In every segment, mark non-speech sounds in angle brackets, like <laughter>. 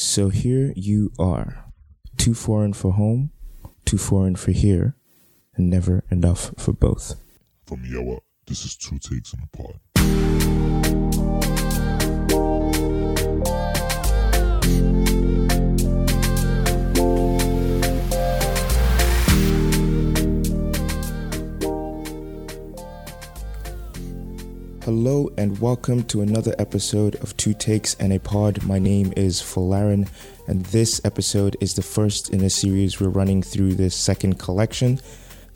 So here you are, too foreign for home, too foreign for here, and never enough for both. From Yawa, this is Two Takes in a Pod. Hello and welcome to another episode of Two Takes and a Pod. My name is Folarin, and this episode is the first in a series we're running through this second collection.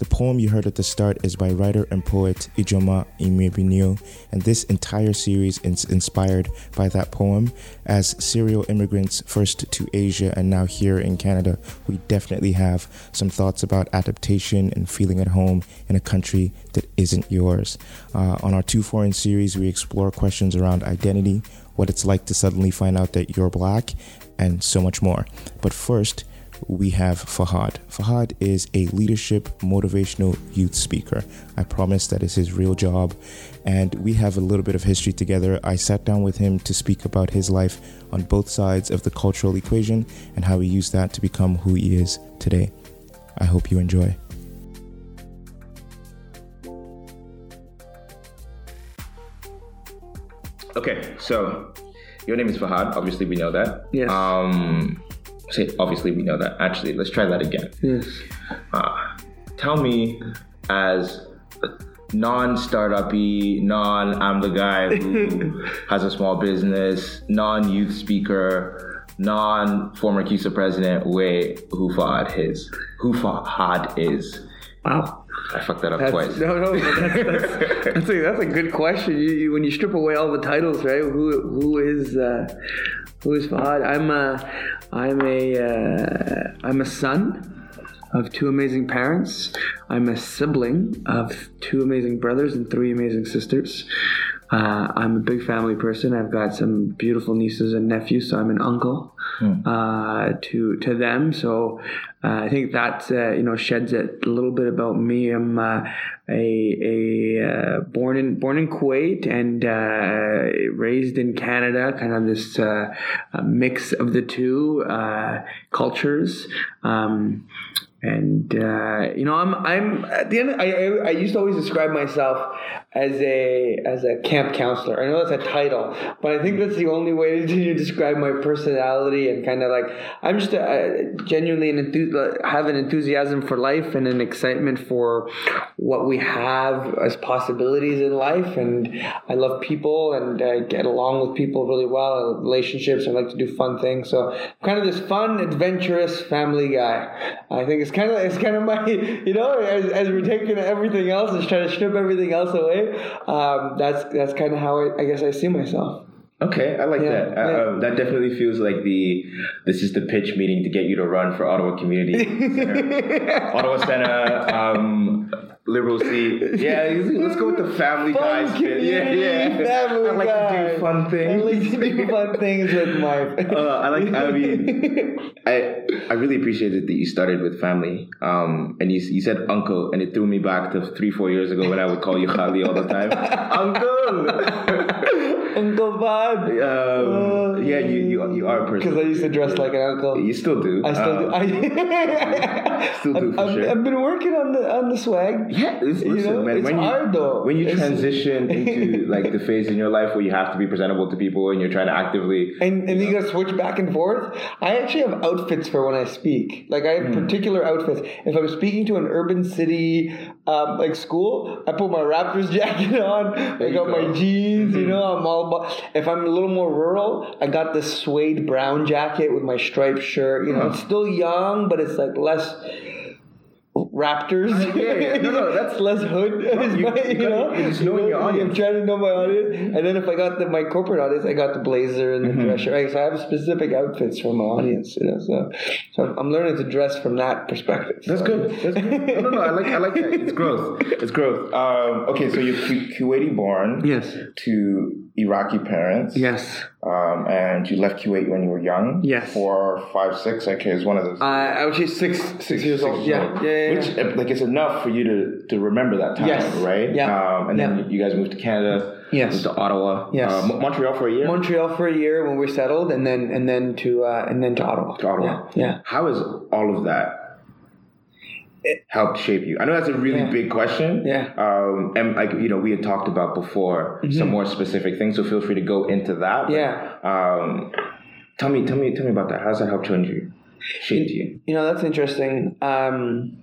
The poem you heard at the start is by writer and poet Ijeoma Umebinyuo, and this entire series is inspired by that poem. As serial immigrants, first to Asia and now here in Canada, we definitely have some thoughts about adaptation and feeling at home in a country that isn't yours. Uh, on our Two Foreign series, we explore questions around identity, what it's like to suddenly find out that you're black, and so much more. But first, we have Fahad. Fahad is a leadership motivational youth speaker. I promise that is his real job. And we have a little bit of history together. I sat down with him to speak about his life on both sides of the cultural equation and how he used that to become who he is today. I hope you enjoy. Okay, so your name is Fahad. Obviously, we know that. Yes. Um, say obviously we know that. Actually, let's try that again. Yes. Uh, tell me, as non-startupy, non I'm the guy who <laughs> has a small business, non-youth speaker, non-former CUSA president, way who Fahad his Who fought Fahad is. Wow. I fucked that up That's, twice. no, no, that's, that's, <laughs> that's, a, that's a good question. You, you, when you strip away all the titles, right? Who who is uh, who is Fahad? I'm a I'm a uh, I'm a son of two amazing parents. I'm a sibling of two amazing brothers and three amazing sisters. Uh, I'm a big family person. I've got some beautiful nieces and nephews, so I'm an uncle uh, to to them. So uh, I think that uh, you know sheds a little bit about me. I'm uh, a a uh, born in born in Kuwait and uh, raised in Canada. Kind of this mix of the two uh, cultures. Um, and uh, you know, I'm I'm at the end. I, I I used to always describe myself as a as a camp counselor. I know that's a title, but I think that's the only way <laughs> to describe my personality and kind of like I'm just a, genuinely an enthu- have an enthusiasm for life and an excitement for what we have as possibilities in life. And I love people and I get along with people really well. Relationships. I like to do fun things. So I'm kind of this fun, adventurous family guy. I think it's kind of it's kind of my <laughs> you know as, as we're taking everything else, is trying to strip everything else away. Um, that's that's kind of how I, I guess I see myself. Okay, I like Yeah, that. Uh, um, that definitely feels like the this is the pitch meeting to get you to run for Ottawa Community <laughs> Center. Ottawa Center, um, Liberal seat. Yeah, let's go with the family Fun guys. bit. Yeah, yeah. family I like to guy. do fun things. I like to do fun things with my. <laughs> Uh, I like. I mean, <laughs> I I really appreciated that you started with family. Um, and you you said uncle, and it threw me back to three four years ago when I would call you Khali all the time. <laughs> uncle. Uncle Bob. Um, yeah, you, you you are a person. Because I used to dress like an uncle. You still do. I still do. Um, I Still do, I've, sure. I've been working on the on the swag. yeah, it's, You know, man. when you, hard though. When you It's- transition <laughs> into like the phase in your life where you have to be presentable to people and you're trying to actively. And, and you gotta switch back and forth. I actually have outfits for when I speak. Like I have Hmm. particular outfits. If I'm speaking to an urban city, um, like school, I put my Raptors <laughs> jacket on. I got go. my jeans. Mm-hmm. You know, I'm all about. If I'm a little more rural, I got this suede brown jacket with my striped shirt. You know, it's still young, but it's like less. Raptors. yeah, yeah. No, no, that's- less hood. <laughs> is you- my- you know, just knowing your I'm trying to know my audience, and then if I got the, my corporate audience, I got the blazer and the Mm-hmm. dress shirt. Right? So I have specific outfits for my audience. You know, so so I'm learning to dress from that perspective. That's So- good. That's good. No, no, no. I like. I like that. It's growth. It's growth. Um, okay, so you're Ku- Kuwaiti born. Yes. To Iraqi parents. Yes. Um, and you left Kuwait when you were young. Yes. Four, five, six. Okay, is one of those. Uh, I was just six six years old. Yeah. Yeah. yeah, yeah. Which like it's enough for you to, to remember that time, Yes. right? Yeah. Um, and then Yeah. you guys moved to Canada. Yes. To Ottawa. Yes. Uh, Mo- Montreal for a year. Montreal for a year when we're settled, and then and then to uh, and then to Ottawa. to Ottawa. Yeah. yeah. How has all of that helped shape you? I know that's a really Yeah. big question. Yeah. Um, and like you know, we had talked about before some more specific things, so feel free to go into that. But, Yeah. Um, tell me, tell me, tell me about that. How's that helped change you? Shaped you? You know, that's interesting. Um,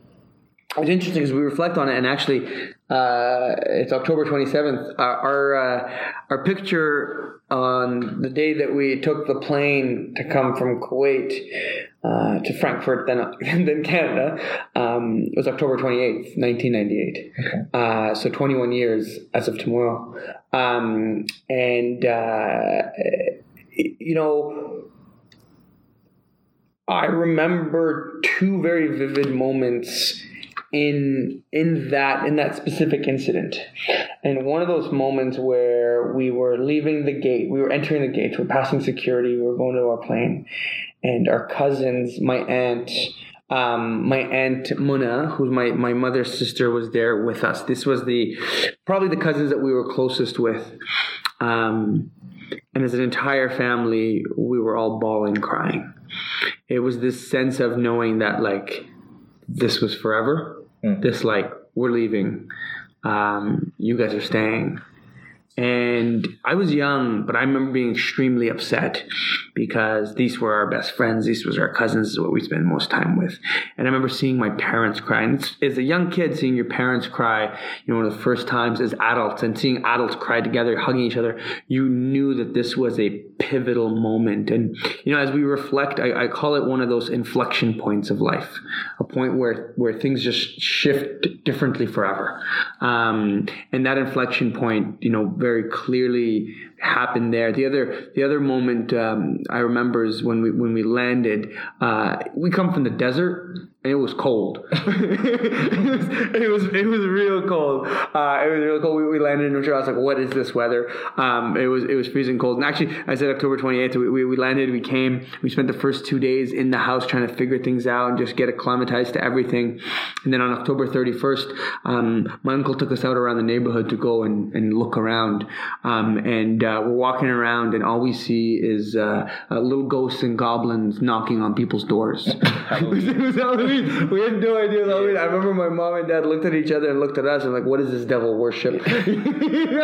it's interesting because we reflect on it, and actually, uh, it's October 27th. Our our, uh, our picture on the day that we took the plane to come from Kuwait uh, to Frankfurt, then <laughs> then Canada, um, was October 28th, 1998. Uh, so 21 years as of tomorrow, um, and uh, you know. I remember two very vivid moments in in that in that specific incident. And one of those moments where we were leaving the gate, we were entering the gates, we're passing security, we were going to our plane, and our cousins, my aunt, um, my aunt Muna, who's my, my mother's sister, was there with us. This was the probably the cousins that we were closest with. Um, and as an entire family, we were all bawling, crying. It was this sense of knowing that like this was forever. This like we're leaving. Um, you guys are staying. And I was young, but I remember being extremely upset because these were our best friends. These was our cousins. This is what we spent most time with. And I remember seeing my parents cry. And as a young kid, seeing your parents cry, you know, one of the first times as adults and seeing adults cry together, hugging each other, you knew that this was a pivotal moment. And, you know, as we reflect, I, I call it one of those inflection points of life, a point where, where things just shift differently forever. Um, and that inflection point, you know, very clearly happened there. The other, the other moment um, I remember is when we when we landed. Uh, we come from the desert, and it was cold. <laughs> it, was, it was real cold. Uh, it was real cold. We, we landed in Montreal. I was like, "What is this weather?" Um, it was it was freezing cold. And actually, I said October twenty eighth. We, we, we landed. We came. We spent the first two days in the house trying to figure things out and just get acclimatized to everything. And then on October thirty first, um, my uncle took us out around the neighborhood to go and, and look around. Um, and uh, we're walking around, and all we see is uh, uh, little ghosts and goblins knocking on people's doors. it was Halloween. We had no idea Halloween. I remember my mom and dad looked at each other and looked at us and like, "What is this devil worship?" <laughs> <laughs> we didn't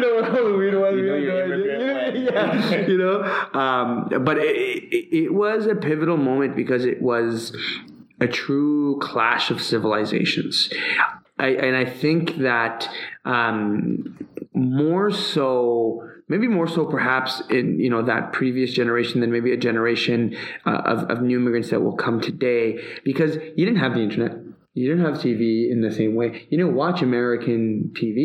know what Halloween was. You we had no idea. <laughs> yeah, you know. Um, but it, it, it was a pivotal moment because it was a true clash of civilizations. I, and I think that um, more so, maybe more so perhaps in you know that previous generation than maybe a generation uh, of, of new immigrants that will come today because you didn't have the internet. You didn't have TV in the same way. You didn't watch American TV.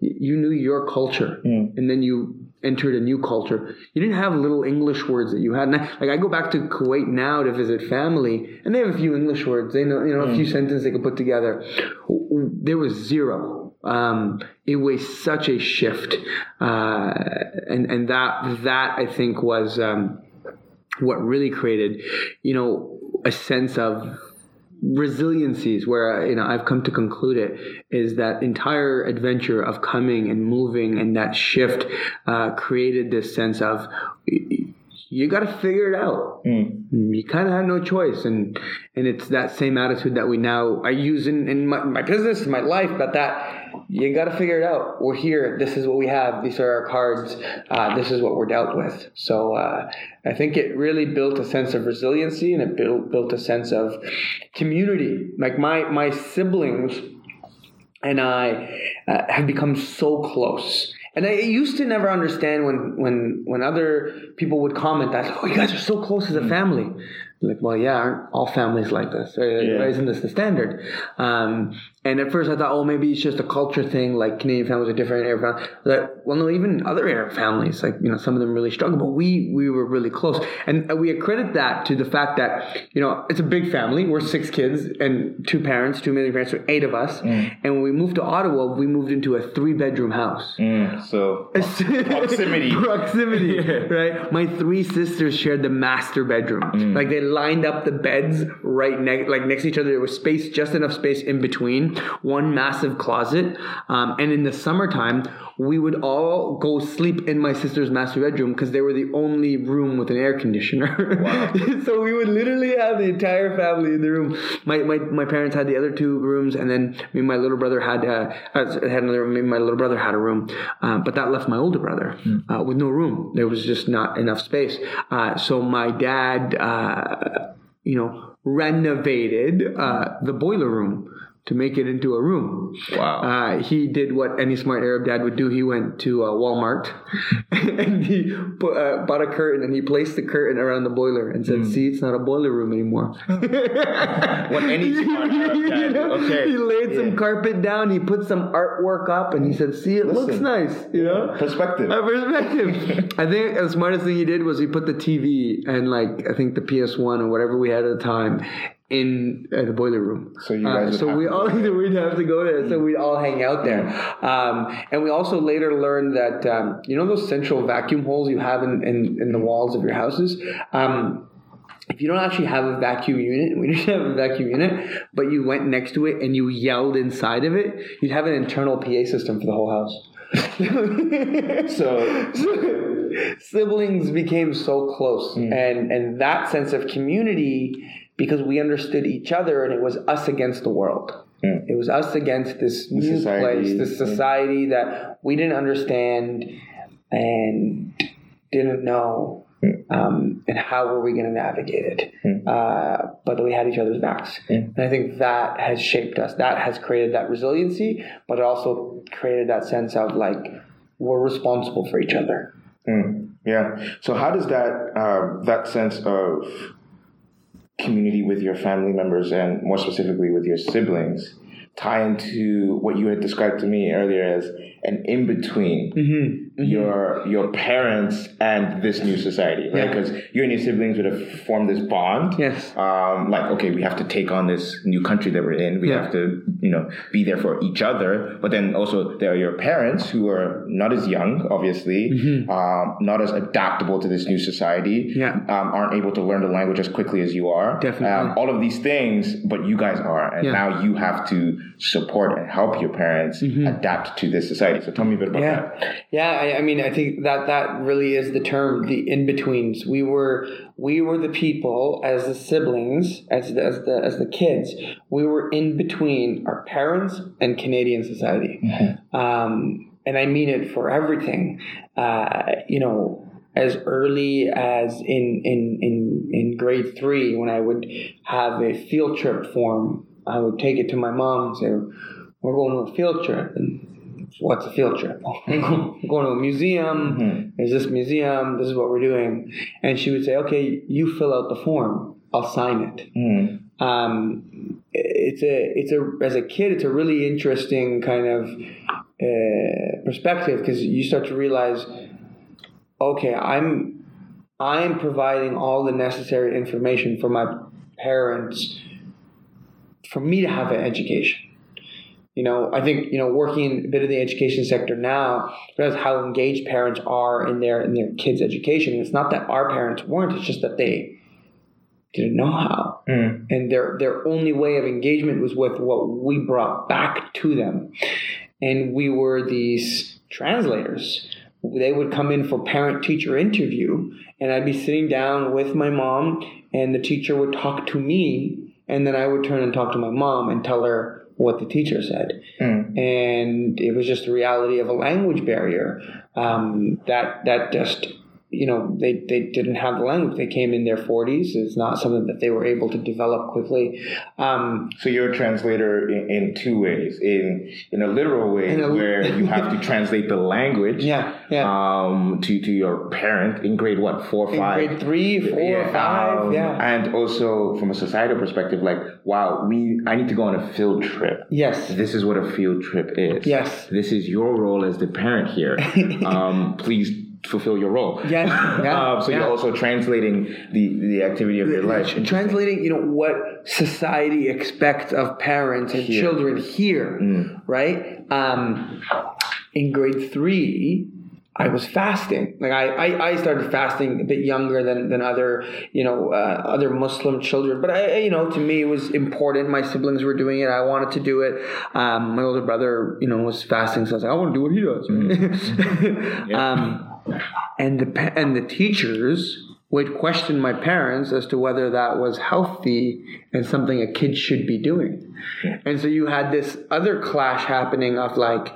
You- You knew your culture, and then you entered a new culture. You didn't have little English words that you had. And I, like I go back to Kuwait now to visit family, and they have a few English words. They know, you know, a few sentences they could put together. There was zero. Um, it was such a shift, uh, and and that that I think was um, what really created, you know, a sense of resiliencies where you know I've come to conclude it is that entire adventure of coming and moving and that shift uh, created this sense of you got to figure it out. You kind of have no choice, and and it's that same attitude that we now I use in, in my, my business, my life, but that you got to figure it out. We're here. This is what we have. These are our cards. Uh, this is what we're dealt with. So uh, I think it really built a sense of resiliency, and it built built a sense of community. Like my my siblings and I uh, have become so close. And I used to never understand when when when other people would comment that, "Oh, you guys are so close as a mm. family." Like, well, yeah, aren't all families like this? Or, Yeah. Isn't this the standard? Um, and at first, I thought, oh, maybe it's just a culture thing. Like Canadian families are different. Arab families. That, well, no, even other Arab families, like you know, some of them really struggle, but we we were really close, and we accredit that to the fact that you know it's a big family. We're six kids and two parents, two million parents, so eight of us. And when we moved to Ottawa, we moved into a three bedroom house. Mm, so <laughs> proximity. <laughs> proximity, <laughs> right? My three sisters shared the master bedroom. Like they lined up the beds right next, like next to each other. There was space, just enough space in between. One massive closet, um, and in the summertime, we would all go sleep in my sister's master bedroom because they were the only room with an air conditioner. <laughs> so we would literally have the entire family in the room. My, my, my parents had the other two rooms, and then me and my little brother had uh, uh, had another room. Me and my little brother had a room, um, but that left my older brother uh, with no room. There was just not enough space. Uh, so my dad, uh, you know, renovated uh, the boiler room to make it into a room. Wow. Uh, he did what any smart Arab dad would do. He went to uh, Walmart <laughs> and he put, uh, bought a curtain and he placed the curtain around the boiler and said, "See, it's not a boiler room anymore." <laughs> What any <laughs> smart Arab dad- okay. He laid some carpet down. He put some artwork up, and he said, "See, it looks nice." You know. Perspective. A perspective. I think the smartest thing he did was he put the TV and like I think the PS One or whatever we had at the time in uh, the boiler room. So you guys Uh, so we all <laughs> we'd have to go there. So we'd all hang out there. Um, and we also later learned that um, you know those central vacuum holes you have in, in, in the walls of your houses. Um, if you don't actually have a vacuum unit, <laughs> we didn't have a vacuum unit, but you went next to it and you yelled inside of it, you'd have an internal PA system for the whole house. <laughs> So siblings became so close and and that sense of community because we understood each other and it was us against the world. It was us against this new society, place this yeah. society that we didn't understand and didn't know um, and how were we going to navigate it. Uh, but we had each other's backs. And i think that has shaped us. That has created that resiliency but it also created that sense of like we're responsible for each other. Yeah. So how does that uh, that sense of community with your family members and more specifically with your siblings tie into what you had described to me earlier as an in between Mm-hmm. Your your parents and this new society, right? Yeah. Because you and your siblings would have formed this bond. Yes. Um, like, okay, we have to take on this new country that we're in. We Yeah. have to, you know, be there for each other. But then also there are your parents who are not as young, obviously, um, not as adaptable to this new society. Mm-hmm. Yeah. Um, aren't able to learn the language as quickly as you are. Definitely. Um, all of these things, but you guys are, and Yeah. now you have to support and help your parents adapt to this society. So tell me a bit about Yeah, that. yeah. I, I mean, I think that that really is the term, the in betweens. We were we were the people as the siblings, as the, as the as the kids. We were in between our parents and Canadian society, um, and I mean it for everything. Uh, you know. As early as in, in, in, in grade three, when I would have a field trip form, I would take it to my mom and say, We're going to a field trip. And what's a field trip? <laughs> Going to a museum. There's this museum. This is what we're doing. And she would say, okay, you fill out the form. I'll sign it. Mm. Um, it's a, it's a, as a kid, it's a really interesting kind of uh, perspective because you start to realize, okay, I'm, I'm providing all the necessary information for my parents for me to have an education you know i think you know working a bit of the education sector now realize how engaged parents are in their in their kids education. It's not that our parents weren't it's just that they didn't know how. Mm. and their their only way of engagement was with what we brought back to them. And we were these translators. They would come in for parent teacher interview and i'd be sitting down with my mom and the teacher would talk to me and then i would turn and talk to my mom and tell her what the teacher said Mm. and it was just the reality of a language barrier um, that that just you know they, they didn't have the language they came in their 40s it's not something that they were able to develop quickly um, So you're a translator in, in two ways. In in a literal way, a- where you have to <laughs> translate the language. yeah yeah Um, to to your parent in grade what four in five. grade three four Yeah, five um, yeah And also from a societal perspective, like, wow, we I need to go on a field trip. yes This is what a field trip is. Yes. This is your role as the parent here. <laughs> um, please fulfill your role. Yes, yeah, <laughs> Um, so yeah. you're also translating the the activity of your life. translating you know what society expects of parents and Here. children here Mm. right um, in grade three I was fasting. Like I, I, I started fasting a bit younger than, than other, you know, uh, other Muslim children. But I, you know, to me it was important. My siblings were doing it. I wanted to do it. Um, my older brother, you know, was fasting, so I was like, I want to do what he does. <laughs> um, and the and the teachers would question my parents as to whether that was healthy and something a kid should be doing. And so you had this other clash happening of like,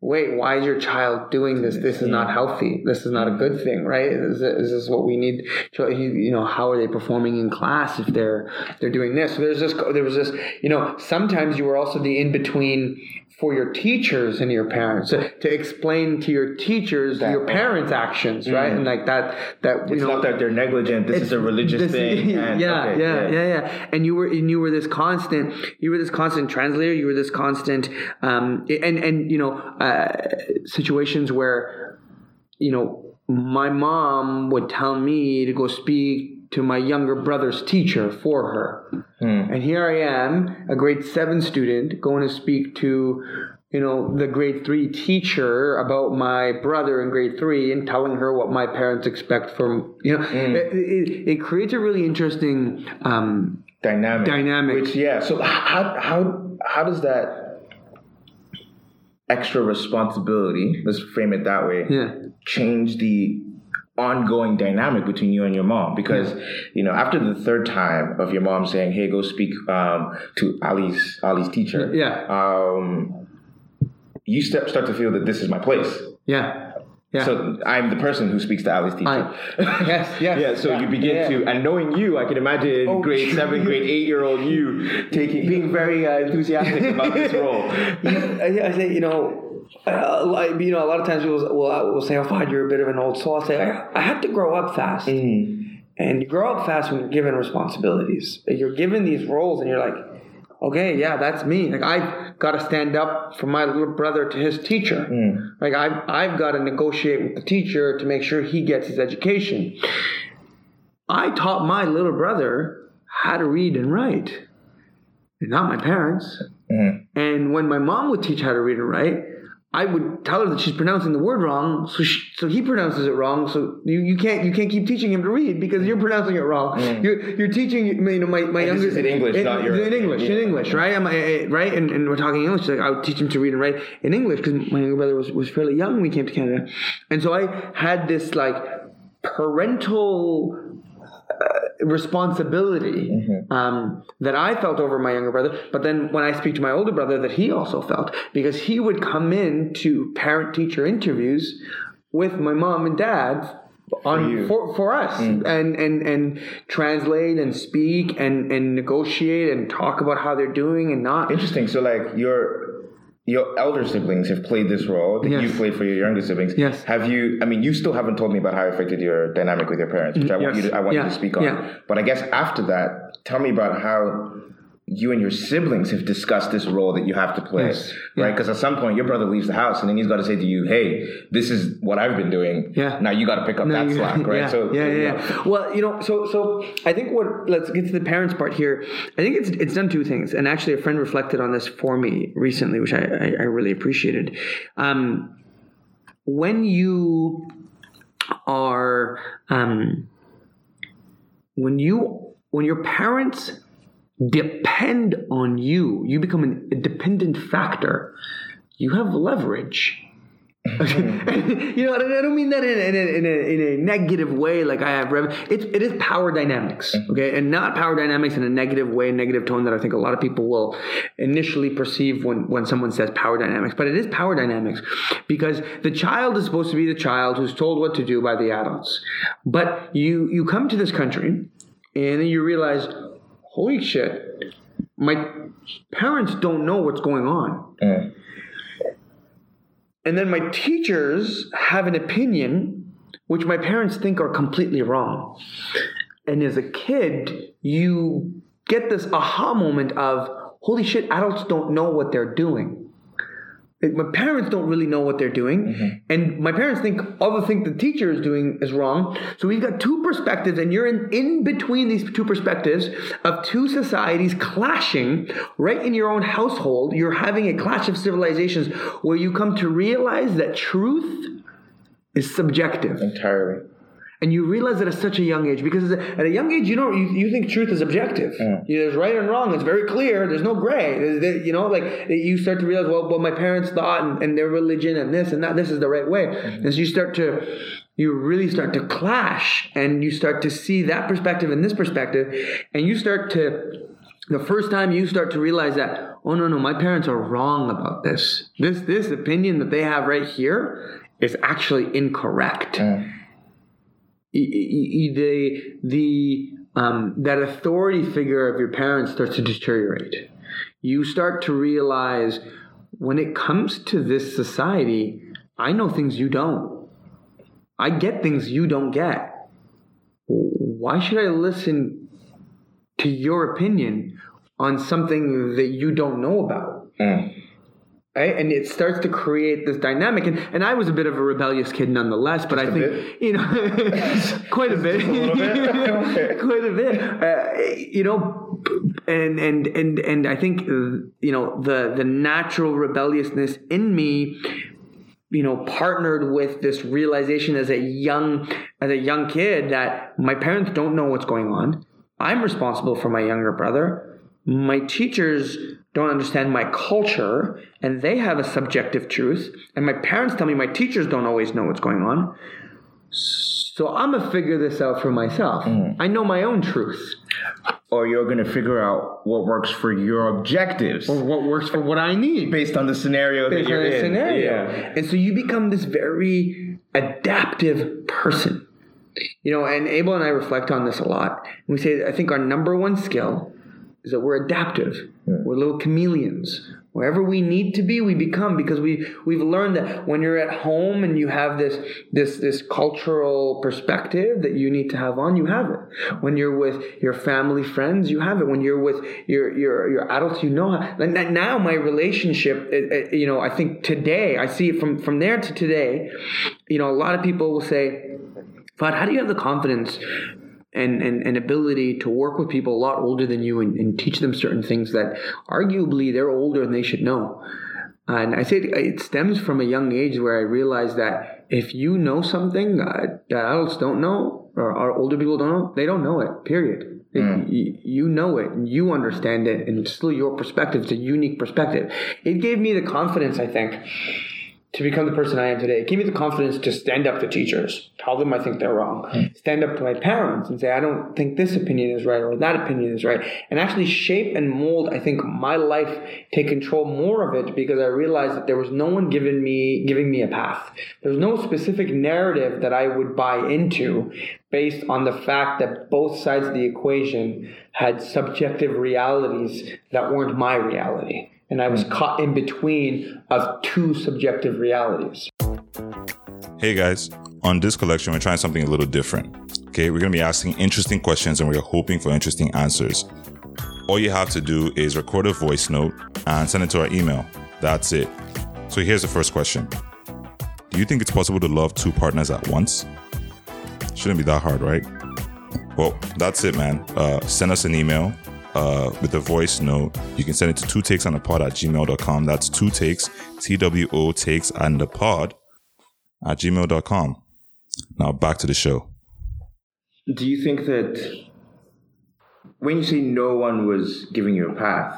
wait, why is your child doing this? This is not healthy. This is not a good thing, right? Is, is this what we need? To, you know, how are they performing in class if they're they're doing this? So there's this. There was this. You know, sometimes you were also the in between for your teachers and your parents to, to explain to your teachers That- your parents' actions, right? And like that. That you It's know, not that they're negligent. This is a religious this- thing. <laughs> and- yeah, okay, yeah, yeah, yeah. And you were and you were this constant. You were this constant translator. You were this constant. Um, and and you know uh, situations where you know my mom would tell me to go speak to my younger brother's teacher for her. And here I am, a grade seven student, going to speak to, you know, the grade three teacher about my brother in grade three and telling her what my parents expect from, you know, it, it, it creates a really interesting, um, dynamic. Dynamic. Which yeah. So how how how does that extra responsibility, let's frame it that way, yeah, change the ongoing dynamic between you and your mom? Because you know, after the third time of your mom saying, "Hey, go speak um, to Ali's Ali's teacher," Yeah. um, you start start to feel that this is my place. yeah, yeah. So I'm the person who speaks to Ali's teacher. I- yes, <laughs> yes, yeah. So yeah, you begin yeah. to, and knowing you, I can imagine Oh, grade true. seven, grade eight year old you taking, being very uh, enthusiastic about this <laughs> role. I, I say, you know, uh, like, you know, a lot of times people will, will say, "Oh, Fahad, you're a bit of an old soul." I say, I, I had to grow up fast, Mm. and you grow up fast when you're given responsibilities. You're given these roles, and you're like, "Okay, yeah, that's me." Like I've got to stand up for my little brother to his teacher. Mm. Like I've I've got to negotiate with the teacher to make sure he gets his education. I taught my little brother how to read and write, not my parents. Mm. And when my mom would teach how to read and write, I would tell her that she's pronouncing the word wrong, so she, so he pronounces it wrong. So you, you can't you can't keep teaching him to read because you're pronouncing it wrong. Mm. You're you're teaching you know my my And younger in English, not your- in English in. English right I'm, I, I- right and, and we're talking English. Like I would teach him to read and write in English because my younger brother was was fairly young when we came to Canada, and so I had this like parental responsibility um, that I felt over my younger brother. But then when I speak to my older brother, that he also felt because he would come in to parent teacher interviews with my mom and dad. On you. for, for us and, and and translate and speak and and negotiate and talk about how they're doing and not Interesting. So like your your elder siblings have played this role that Yes. you played for your younger siblings. Yes. Have you? I mean, you still haven't told me about how it affected your dynamic with your parents, which I want Yes. you to. I want Yeah. you to speak on. Yeah. But I guess after that, tell me about how you and your siblings have discussed this role that you have to play, Yes. right? Yeah. Because at some point your brother leaves the house and then he's got to say to you, "Hey, this is what I've been doing. Yeah. Now you got to pick up No, that slack, <laughs> right?" Yeah, so yeah, yeah, yeah. Well, you know, so so I think what let's get to the parents part here. I think it's it's done two things, and actually a friend reflected on this for me recently, which I I, I really appreciated. Um, when you are um, when you when your parents depend on you, you become an, a dependent factor. You have leverage. Mm-hmm. <laughs> you know, I don't mean that in, in, a, in, a, in a negative way, like I have rev. It's it is power dynamics, mm-hmm. okay, and not power dynamics in a negative way, negative tone that I think a lot of people will initially perceive when when someone says power dynamics. But it is power dynamics because the child is supposed to be the child who's told what to do by the adults. But you you come to this country and then you realize, holy shit, my parents don't know what's going on. Mm. And then my teachers have an opinion which my parents think are completely wrong. And as a kid, you get this aha moment of, holy shit, adults don't know what they're doing. My parents don't really know what they're doing, mm-hmm. and my parents think all the thing the teacher is doing is wrong. So we've got two perspectives, and you're in, in between these two perspectives of two societies clashing right in your own household. You're having a clash of civilizations where you come to realize that truth is subjective. Entirely. And you realize that at such a young age, because at a young age, you know, you, you think truth is objective. You- there's right and wrong. It's very clear. There's no gray. There's- there- you know, like you start to realize, well, what my parents thought and, and their religion and this and that, this is the right way. Mm-hmm. And so you start to, you really start to clash and you start to see that perspective and this perspective. And you start to, the first time you start to realize that, oh no, no, my parents are wrong about this. This, this opinion that they have right here is actually incorrect the the um, that authority figure of your parents starts to deteriorate. You start to realize when it comes to this society, I know things you don't. I get things you don't get. Why should I listen to your opinion on something that you don't know about? Right? And it starts to create this dynamic. And, and I was a bit of a rebellious kid nonetheless, but I think, bit? you know, <laughs> quite a bit, <laughs> quite a bit, uh, you know, and, and, and, and I think, uh, you know, the, the natural rebelliousness in me, you know, partnered with this realization as a young, as a young kid that my parents don't know what's going on. I'm responsible for my younger brother. My teachers don't understand my culture and they have a subjective truth. And my parents tell me my teachers don't always know what's going on. So I'm gonna figure this out for myself. Mm. I know my own truth. Or you're going to figure out what works for your objectives Or what works for what I need. based on the scenario that you're on the in. scenario. Yeah. And so you become this very adaptive person. You know, and Abel and I reflect on this a lot. And we say, I think our number one skill is that we're adaptive. We're little chameleons. Wherever we need to be, we become because we we've learned that when you're at home and you have this this this cultural perspective that you need to have on, you have it. When you're with your family friends, you have it. When you're with your your your adults, you know. how- And now my relationship, it- it- you know, I think today I see it from from there to today. You know, a lot of people will say, "But how do you have the confidence?" And, and, and ability to work with people a lot older than you and, and teach them certain things that arguably they're older and they should know. And I say it, stems from a young age where I realized that if you know something that, adults don't know or, or older people don't know, they don't know it, period. It- hmm. you, you know it and you understand it and it's still your perspective. It's a unique perspective. It gave me the confidence, I think, to become the person I am today. Give me the confidence to stand up to teachers, tell them I think they're wrong, hmm. stand up to my parents and say, I don't think this opinion is right or that opinion is right, and actually shape and mold, I think, my life, take control more of it because I realized that there was no one giving me, giving me a path. There was no specific narrative that I would buy into based on the fact that both sides of the equation had subjective realities that weren't my reality and I was caught in between of two subjective realities. Hey guys, on this collection, we're trying something a little different. Okay, we're gonna be asking interesting questions and we're hoping for interesting answers. All you have to do is record a voice note and send it to our email. That's it. So here's the first question Do you think it's possible to love two partners at once? Shouldn't be that hard, right? Well, that's it, man. Uh, send us an email uh, with a voice note. You can send it to two takes on the pod at gmail.com. That's two takes, T W O takes and the pod at gmail.com. Now back to the show. Do you think that when you say no one was giving you a path,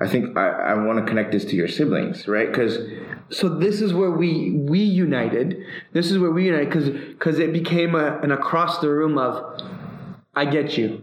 I think I, I want to connect this to your siblings, right? Because So this is where we we united. This is where we united because because it became a, an across the room of, I get you.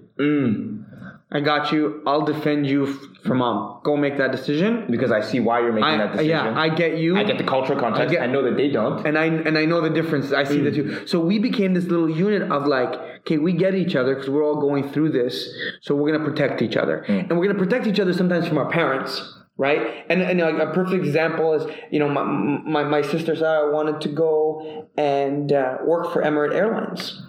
I got you. I'll defend you f- for mom. Go make that decision. because I see why you're making I, that decision. yeah, I get you. I get the cultural context. I I, know that they don't. and I and I know the difference. I see the two. So we became this little unit of like, okay, we get each other because we're all going through this. So we're gonna protect each other, and we're gonna protect each other sometimes from our parents. Right, and and like a perfect example is you know my my, my sister Sarah wanted to go and uh, work for Emirates Airlines.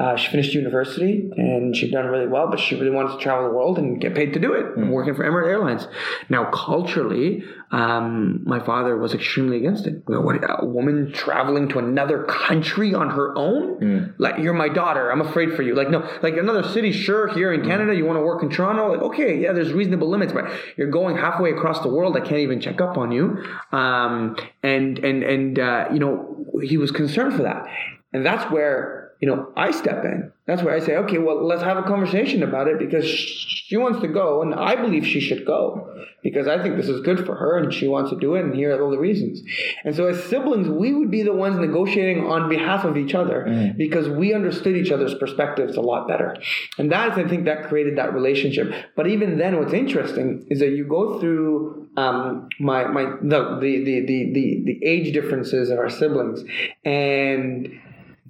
Uh, she finished university and she'd done really well, but she really wanted to travel the world and get paid to do it, working for Emirates Airlines. Now, culturally, um, my father was extremely against it. A woman traveling to another country on her own? Like, you're my daughter. I'm afraid for you. Like, no, like another city, sure, here in Canada, you want to work in Toronto? Like, okay, yeah, there's reasonable limits, but you're going halfway across the world. I can't even check up on you. Um, and, and, and, uh, you know, he was concerned for that, and that's where you know I step in. That's where I say, okay, well, let's have a conversation about it because she wants to go, and I believe she should go because I think this is good for her, and she wants to do it, and here are all the reasons. And so, as siblings, we would be the ones negotiating on behalf of each other Mm. because we understood each other's perspectives a lot better, and that is, I think, that created that relationship. But even then, what's interesting is that you go through um, my my the, the the the the the age differences of our siblings and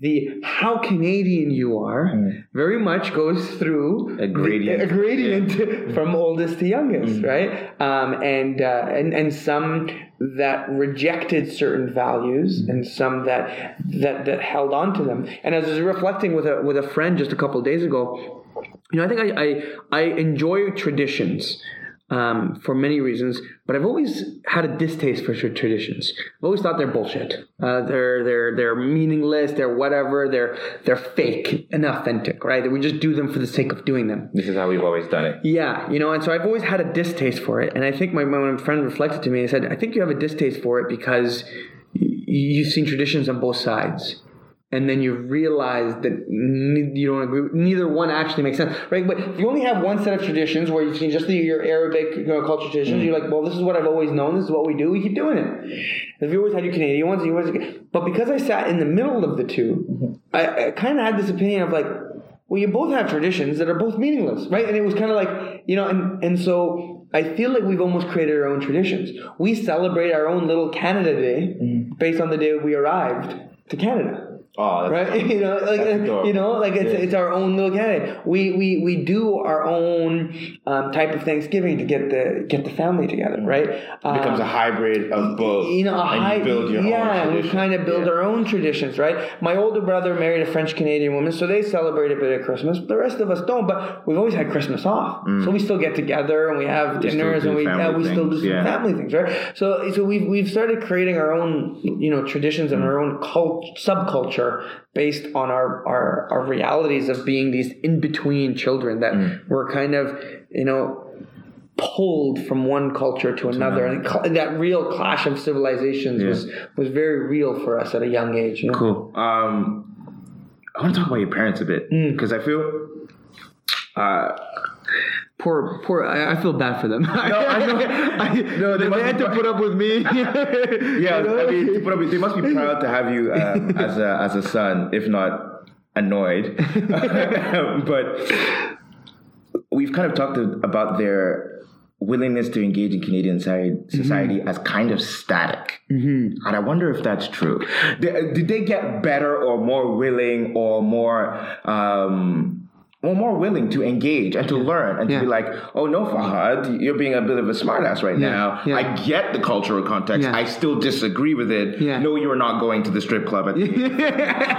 the how Canadian you are very much goes through A gradient. a gradient <laughs> from oldest to youngest, right? Um, and, uh, and and some that rejected certain values, and some that that that held on to them. And as I was reflecting with a with a friend just a couple of days ago, you know, I think I I, I enjoy traditions um, for many reasons, but I've always had a distaste for traditions. I've always thought they're bullshit. Uh, they're they're they're meaningless. They're whatever. They're they're fake and authentic, right? That we just do them for the sake of doing them. This is how we've always done it. Yeah, you know, and so I've always had a distaste for it, and I think my my friend reflected to me and said, "I think you have a distaste for it because you've seen traditions on both sides." And then you realize that ne- you don't agree. Neither one actually makes sense, right? But if you only have one set of traditions where you've seen just the, your Arabic you know, culture traditions, mm. you're like, well, this is what I've always known. This is what we do. We keep doing it. If you always had your Canadian ones, you always. But because I sat in the middle of the 2 mm-hmm. I, I kind of had this opinion of like, well, you both have traditions that are both meaningless, right? And it was kind of like, you know, and, and so I feel like we've almost created our own traditions. We celebrate our own little Canada Day mm-hmm. based on the day we arrived to Canada. Oh, that's Right, <laughs> you know, like uh, you know, like it's, Yeah. it's our own little Canada. We we we do our own um, type of Thanksgiving to get the get the family together, right? It becomes a Um, hybrid of both. you know, a and high, you build your yeah, we kind of build Yeah. our own traditions, right? My older brother married a French Canadian woman, so they celebrate a bit of Christmas. The rest of us don't, but we've always had Christmas off, so we still get together and we have Mm. still dinners and we we still do some yeah. family things, right? So so we've we've started creating our own you know traditions and our own cult subculture based on our our our realities of being these in between children that Mm. we're kind of you know pulled from one culture to another, and that real clash of civilizations was was very real for us at a young age. You know? Cool. Um, I want to talk about your parents a bit Mm. because I feel. Uh, Poor, poor. I, I feel bad for them. <laughs> No, I know. <laughs> no, they they, had <laughs> to put up with me. yeah, I mean, to put up, they must be proud to have you uh, as a as a son, if not annoyed. but we've kind of talked about their willingness to engage in Canadian society, society as kind of static, and I wonder if that's true. Did, did they get better or more willing or more? Um, well, more willing to engage and to learn and to Yeah. be like, oh no, Fahad, you're being a bit of a smartass right now. yeah. I get the cultural context. Yeah. I still disagree with it. Yeah. No, you're not going to the strip club. At <laughs> the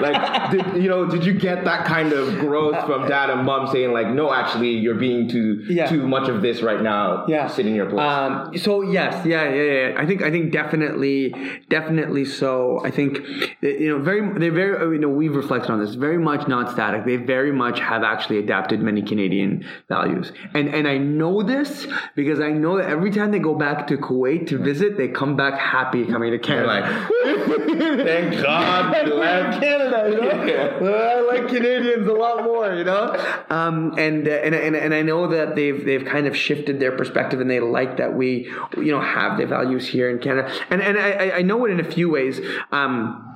like, did, you know, did you get that kind of growth from dad and mom saying like, no, actually, you're being too Yeah. too much of this right now. yeah sit in your place. um so yes yeah yeah yeah i think i think definitely definitely so i think you know very they're very you know we've reflected on this very much not static they very much have actually adapted many canadian values and and i know this because i know that every time they go back to kuwait to visit they come back happy coming to canada like, <laughs> thank God I we love left. Canada, you know? Yeah. I like Canadians a lot more, you know. Um, and, uh, and and and I know that they've they've kind of shifted their perspective, and they like that we, you know, have the values here in Canada. And and I, I- I know it in a few ways. Um,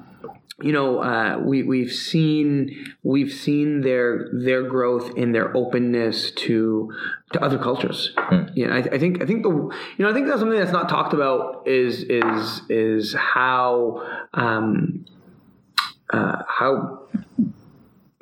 you know, uh, we we've seen we've seen their their growth in their openness to to other cultures. Yeah, I, I think I think the you know I think that's something that's not talked about is is is how um, uh, how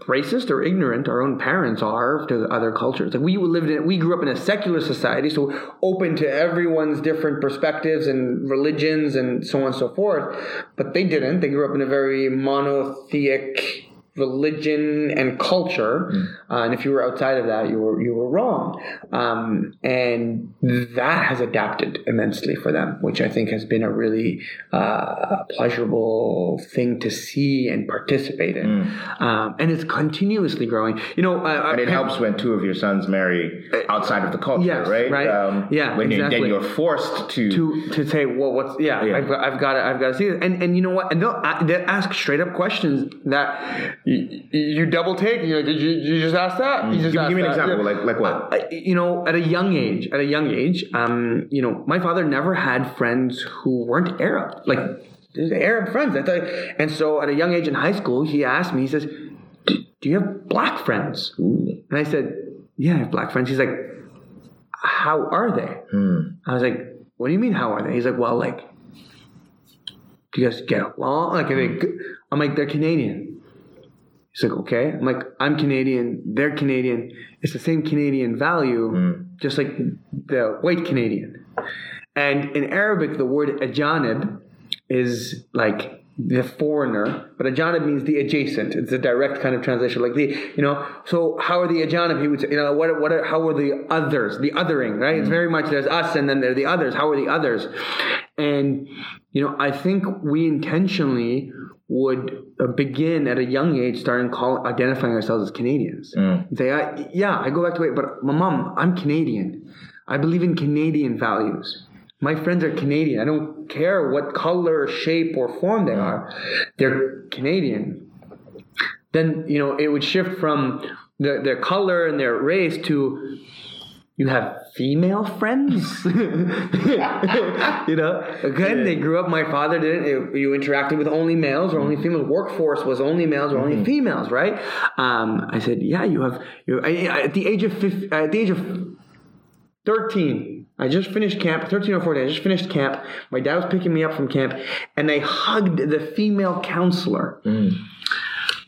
racist or ignorant our own parents are to other cultures. Like we lived in, we grew up in a secular society, so open to everyone's different perspectives and religions and so on and so forth. But they didn't. They grew up in a very monotheic religion and culture, uh, and if you were outside of that, you were you were wrong. Um, and that has adapted immensely for them, which I think has been a really uh, pleasurable thing to see and participate in. Um, and it's continuously growing. You know, uh, And it helps when two of your sons marry outside of the culture, Yes, right? right. Yeah, When you, then you're forced to. to to say well what's yeah, Yeah. I've, got- I've got to I've got to see it and and you know what and they'll, they'll ask straight up questions that you, you double take you're like did you, did you just ask that you just Give- give me an that. example, Yeah. like- like what? You know at a young age at a young age um you know my father never had friends who weren't Arab like Arab friends I thought, and so at a young age in high school he asked me he says do, do you have black friends and I said yeah I have black friends he's like how are they I was like, what do you mean, how are they? He's like, well, like, do you guys get along? Like, are they good? I'm like, they're Canadian. He's like, okay. I'm like, I'm Canadian, they're Canadian. It's the same Canadian value, hmm. just like the white Canadian. And in Arabic, the word ajanib is like the foreigner, but ajanib means the adjacent. It's a direct kind of translation, like the you know. So how are the ajanib? He would say, you know, what what are, how are the others? The othering, right? It's very much there's us and then there are the others. How are the others? And you know, I think we intentionally would uh, begin at a young age, starting call, identifying ourselves as Canadians. Say, I, yeah, I go back to it, but my mom, I'm Canadian. I believe in Canadian values. My friends are Canadian. I don't care what color, shape, or form they are. They're Canadian. Then you know it would shift from the, their color and their race to you have female friends. <laughs> you know, again, they grew up. My father didn't. it- you interacted with only males or only females. Workforce was only males or only females, right? Um, I said, yeah, you have. You I, I- at the age of 50, at the age of 13. I just finished camp, 13 or 14. I just finished camp. My dad was picking me up from camp, and I hugged the female counselor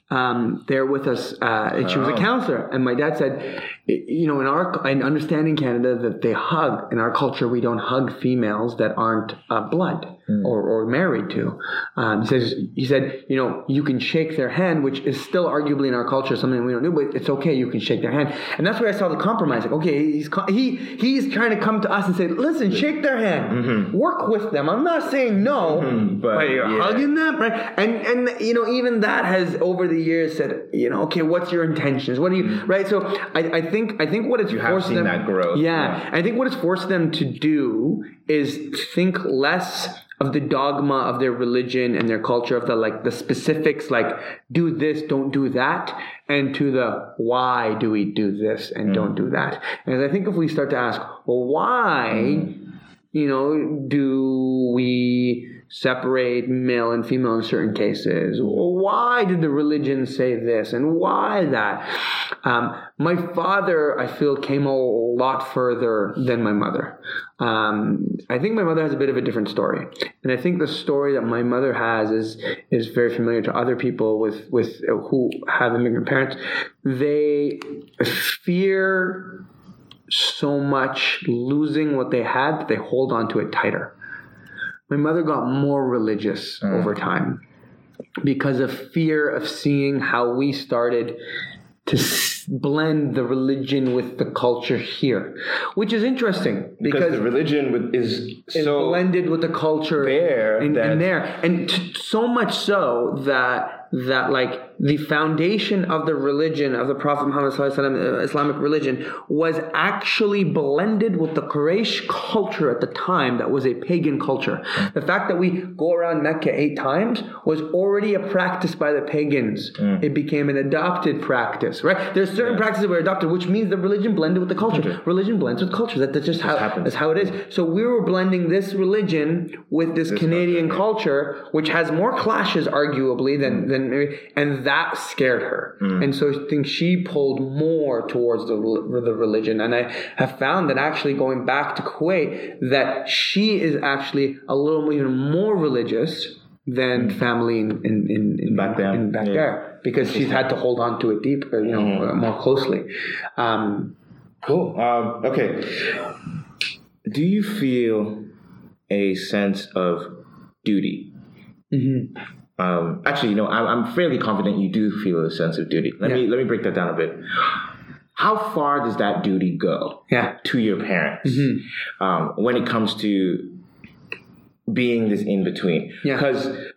um, there with us. Uh, and she was a counselor. And my dad said, you know, in our, in Canada that they hug. In our culture, we don't hug females that aren't uh, blood Hmm. or, or married to. Um, he says, he said, you know, you can shake their hand, which is still arguably in our culture something we don't do, but it's okay. You can shake their hand. And that's where I saw the compromise. Like, okay, he's, he, he's trying to come to us and say, listen, shake their hand, mm-hmm. work with them. I'm not saying no, mm-hmm, but, but you're yeah. hugging them, right? And and you know, even that has over the years said, you know, okay, what's your intentions? What do you mm-hmm. right? So I, I think I think what it's You have forced seen them that growth, Yeah, yeah. I think what it's forced them to do is think less of the dogma of their religion and their culture of the like the specifics like do this don't do that and to the why do we do this and don't do that? And i think if we start to ask well why mm. you know, do we separate male and female in certain cases? Why did the religion say this and why that? Um, my father, I feel, came a lot further than my mother. Um, I think my mother has a bit of a different story, and I think the story that my mother has is is very familiar to other people with with who have immigrant parents. They fear so much losing what they had that they hold on to it tighter. My mother got more religious mm. over time because of fear of seeing how we started to s- blend the religion with the culture here, which is interesting because, because the religion with, is is so blended with the culture there and, and there. And t- so much so that that like the foundation of the religion of the prophet muhammad sallallahu uh, islamic religion was actually blended with the quraysh culture at the time that was a pagan culture. The fact that we go around mecca eight times was already a practice by the pagans. It became an adopted practice right? There's certain practices that were adopted which means the religion blended with the culture. Religion blends with culture. That, that's just how happens. that's how it is. So we were blending this religion with this, Canadian culture, which has more clashes, arguably, than than maybe, and that scared her. And so I think she pulled more towards the the religion. And I have found that actually going back to Kuwait, that she is actually a little even more religious than family in in, in, in Back there. in back Yeah. there because she's had to hold on to it deeper, you know, uh, more closely. Um, Cool. Um, okay. Do you feel a sense of duty Um, actually, you know, I'm, I'm fairly confident you do feel a sense of duty. Let me let me break that down a bit. How far does that duty go Yeah. to your parents um, when it comes to being this in between? Yeah.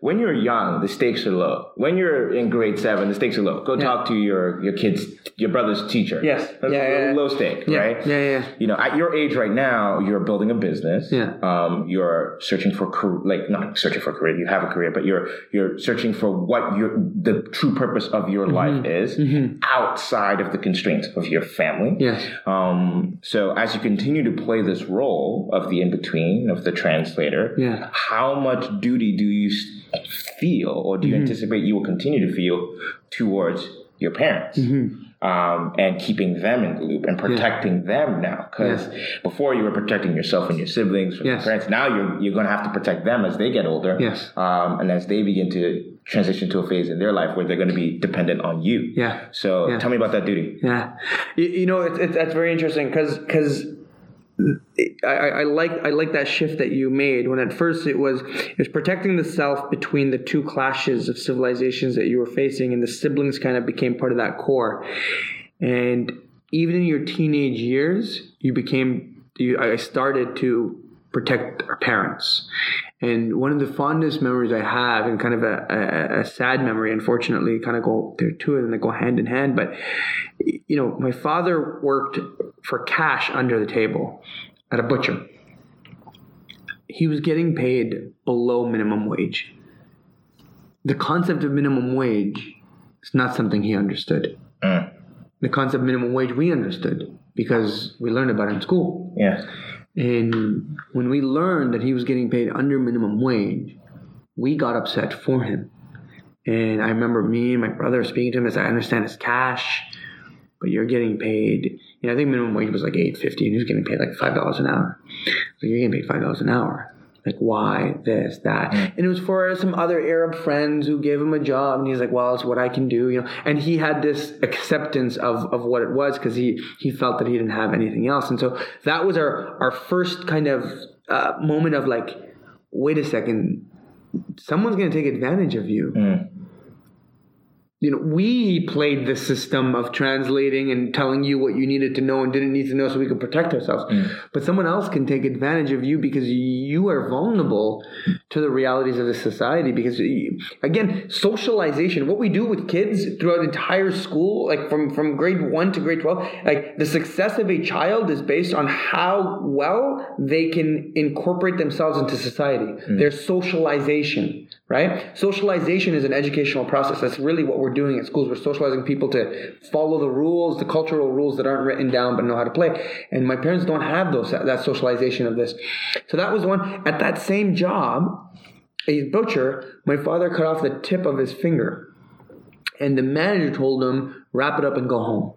When you're young, the stakes are low. When you're in grade seven, the stakes are low. Go talk to your your kid's your brother's teacher. Yes. That's Yeah, yeah, yeah. low stake, Yeah. right? Yeah, yeah. You know, at your age right now, you're building a business. Yeah. Um, you're searching for career, like not searching for a career. You have a career, but you're you're searching for what your the true purpose of your Mm-hmm. life is outside of the constraints of your family. Yes. Um, so as you continue to play this role of the in between of the translator, Yeah. how much duty do you feel, or do you anticipate you will continue to feel towards your parents? Um, and keeping them in the loop and protecting them now, because before you were protecting yourself and your siblings from Yes. your parents. Now you're you're going to have to protect them as they get older, Yes. um, and as they begin to transition to a phase in their life where they're going to be dependent on you. Yeah. So Yeah. tell me about that duty. Yeah, you, you know it's, it's that's very interesting because because I, I like I like that shift that you made. When at first it was it was protecting the self between the two clashes of civilizations that you were facing and the siblings kind of became part of that core. And even in your teenage years you became you, I started to protect our parents and one of the fondest memories I have, and kind of a, a, a sad memory, unfortunately, kind of go there two of them that go hand in hand. But you know, my father worked for cash under the table at a butcher. He was getting paid below minimum wage. The concept of minimum wage is not something he understood. Mm. The concept of minimum wage we understood because we learned about it in school. Yeah. And when we learned that he was getting paid under minimum wage, we got upset for him. And I remember me and my brother speaking to him as I understand it's cash, but you're getting paid. You know, I think minimum wage was like eight fifty, and he was getting paid like five dollars an hour. So you're getting paid five dollars an hour. Like why this that? And it was for some other Arab friends who gave him a job, and he's like, "Well, it's what I can do," you know. And he had this acceptance of of what it was because he he felt that he didn't have anything else, and so that was our our first kind of uh, moment of like, wait a second, someone's going to take advantage of you you know, we played the system of translating and telling you what you needed to know and didn't need to know so we could protect ourselves. Mm. But someone else can take advantage of you because you are vulnerable to the realities of the society. Because again, socialization, what we do with kids throughout entire school, like from, from grade one to grade 12, like the success of a child is based on how well they can incorporate themselves into society. Mm. Their socialization right? Socialization is an educational process. That's really what we're doing at schools. We're socializing people to follow the rules, the cultural rules that aren't written down but know how to play. And my parents don't have those that socialization of this. So that was one. At that same job, a butcher, my father cut off the tip of his finger. And the manager told him, wrap it up and go home.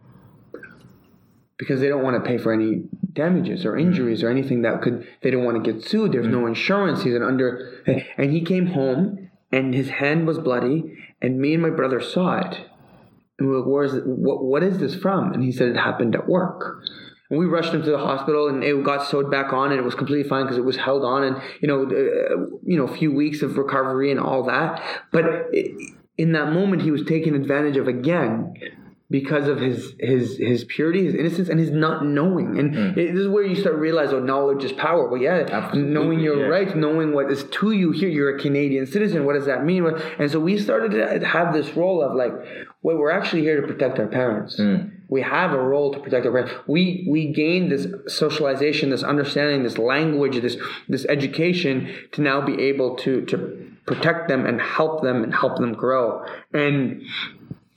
Because they don't want to pay for any damages or injuries or anything that could they don't want to get sued. There's no insurance. He's an under and he came home and his hand was bloody and me and my brother saw it. And we were like, where's it, what what is this from? And he said it happened at work. And we rushed him to the hospital, and it got sewed back on, and it was completely fine because it was held on, and you know, uh, you know, a few weeks of recovery and all that. But it, in that moment, he was taken advantage of again because of his his his purity, his innocence, and his not knowing. And mm. it, this is where you start to realize, oh, knowledge is power. Well, yeah, Absolutely, knowing your yeah. rights, knowing what is to you here. You're a Canadian citizen. What does that mean? And so we started to have this role of like, wait, we're actually here to protect our parents. Mm. We have a role to protect our parents. We we gained this socialization, this understanding, this language, this this education to now be able to to protect them and help them and help them grow. And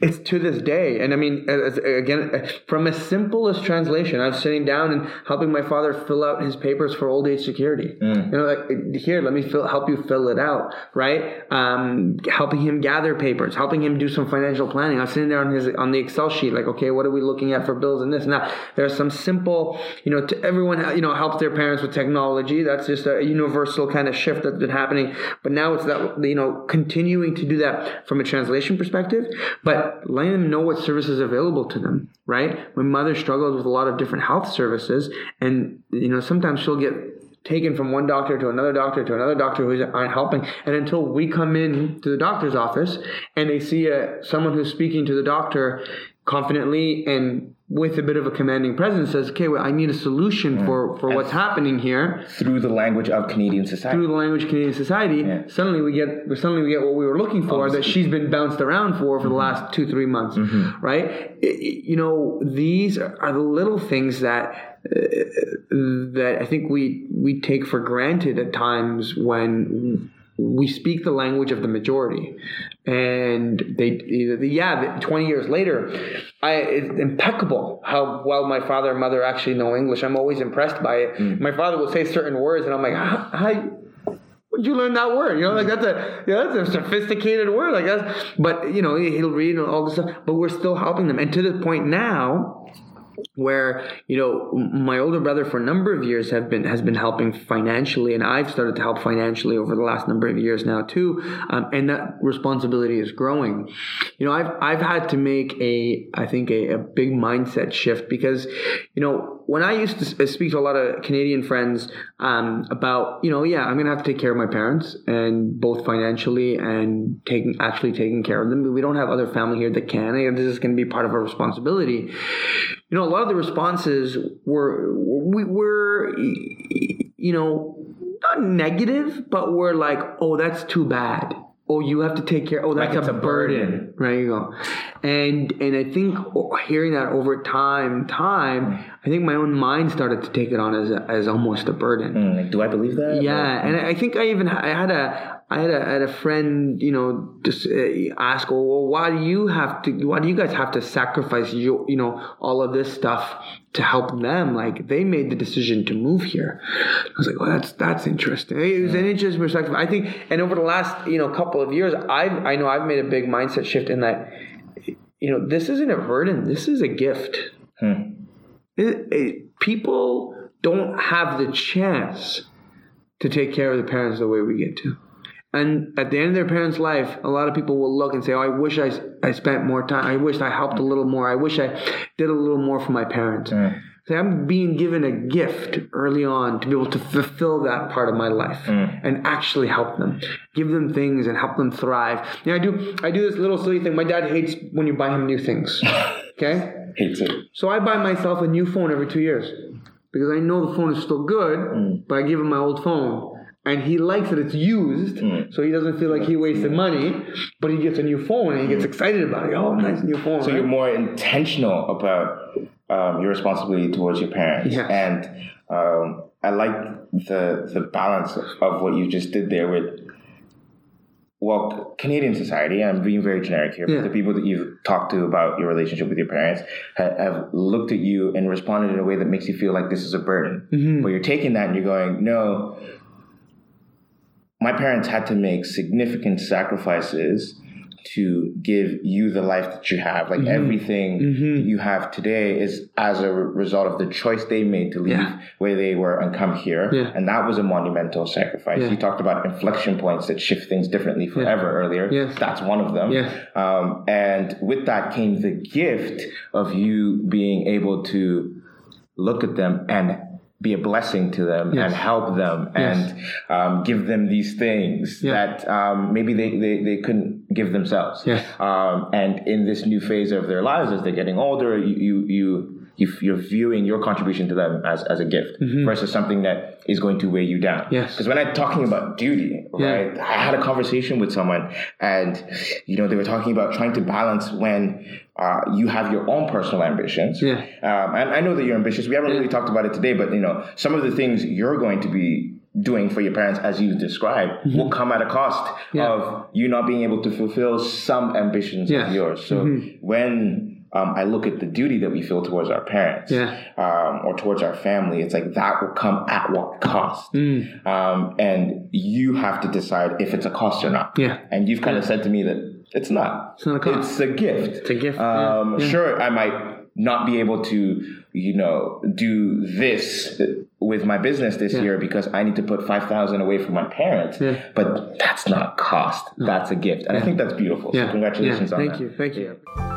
it's to this day, and I mean, as, again, from as simple as translation, I was sitting down and helping my father fill out his papers for old age security. You know, like here, let me fill, help you fill it out, right? Um, helping him gather papers, helping him do some financial planning. I was sitting there on his on the Excel sheet, like, okay, what are we looking at for bills and this now there's some simple, you know, to everyone, you know, helps their parents with technology. That's just a universal kind of shift that's been happening. But now it's that, you know, continuing to do that from a translation perspective, but letting them know what services available to them, right? My mother struggles with a lot of different health services, and you know sometimes she'll get taken from one doctor to another doctor to another doctor who aren't helping, and until we come in to the doctor's office and they see a, someone who's speaking to the doctor confidently and with a bit of a commanding presence says, okay, well, I need a solution for, for what's happening here Through the language of Canadian society. through the language of Canadian society. Yeah. Suddenly we get suddenly we get what we were looking for that she's been bounced around for for the last two three months, right? I- I- you know, these are the little things that uh, that I think we we take for granted at times when we speak the language of the majority and they yeah 20 years later i it's impeccable how well my father and mother actually know english i'm always impressed by it mm. my father will say certain words and i'm like how, Where'd you learn that word? You know, like that's a yeah, that's a sophisticated word. Like that's, but you know, he'll read and all this stuff. But we're still helping them, and to the point now where you know my older brother for a number of years have been has been helping financially and i've started to help financially over the last number of years now too um, and that responsibility is growing. You know i've i've had to make a i think a, a big mindset shift because you know when i used to speak to a lot of canadian friends um, about you know yeah i'm gonna have to take care of my parents and both financially and taking actually taking care of them we don't have other family here that can and this is going to be part of our responsibility you know, a lot of the responses were we were you know not negative, but were like, "Oh, that's too bad." Oh, you have to take care. Oh, that's it's a, a burden. burden. Right, you go. And and I think hearing that over time, time, I think my own mind started to take it on as a, as almost a burden. Mm, like, do I believe that? Yeah, and I think I even I had a I had a, I had a friend, you know, just uh, ask, well, well, why do you have to? Why do you guys have to sacrifice you, you know, all of this stuff to help them? Like they made the decision to move here. I was like, well, that's that's interesting. It was an interesting perspective. I think, and over the last you know couple of years, I've I know I've made a big mindset shift in that, you know, this isn't a burden. This is a gift. It- it- people don't have the chance to take care of their parents the way we get to. And at the end of their parents' life, a lot of people will look and say, "Oh, I wish I, I spent more time. I wish I helped a little more. I wish I did a little more for my parents." So I'm being given a gift early on to be able to fulfill that part of my life mm. and actually help them, give them things and help them thrive. Yeah, I do. I do this little silly thing. My dad hates when you buy him new things. <laughs> Okay. Hates it. So I buy myself a new phone every two years because I know the phone is still good, mm. but I give him my old phone. And he likes that it's used, so he doesn't feel like he wasted money. But he gets a new phone and he gets excited about it. Oh, nice new phone! So right? you're more intentional about um, your responsibility towards your parents, Yes. and um, I like the the balance of what you just did there with. Well, Canadian society, I'm being very generic here, Yeah. but the people that you've talked to about your relationship with your parents ha- have looked at you and responded in a way that makes you feel like this is a burden. Mm-hmm. But you're taking that and you're going, no, my parents had to make significant sacrifices to give you the life that you have. Mm-hmm. Like everything that you have today is as a result of the choice they made to leave Yeah. where they were and come here. Yeah. And that was a monumental sacrifice. Yeah. You talked about inflection points that shift things differently forever earlier. Yes. That's one of them. Um, and with that came the gift of you being able to look at them and be a blessing to them Yes. and help them Yes. and um, give them these things Yeah. that um, maybe they, they, they couldn't give themselves. Yes. Um, and in this new phase of their lives, as they're getting older, you you you, you you're viewing your contribution to them as, as a gift versus something that is going to weigh you down. Mm-hmm. Yes. Because when I'm talking about duty, Yeah. right, I had a conversation with someone, and you know they were talking about trying to balance when uh, you have your own personal ambitions. Yeah. Um, and I know that you're ambitious. We haven't really talked about it today, but you know some of the things you're going to be doing for your parents, as you described, will come at a cost Mm-hmm. Yeah. of you not being able to fulfill some ambitions Yeah. Mm-hmm. of yours. So when um, I look at the duty that we feel towards our parents Yeah. um, or towards our family, it's like that will come at what cost. Mm. Um, and you have to decide if it's a cost or not. Yeah. And you've kind of said to me that it's not. It's not a cost. It's a gift. It's a gift, yeah. Um, Yeah. Sure, I might not be able to, you know, do this with my business this Yeah. year because I need to put five thousand away from my parents. Yeah. But that's not cost. That's a gift, and I think that's beautiful. Yeah. So congratulations yeah. on Thank that. Thank you. Thank you.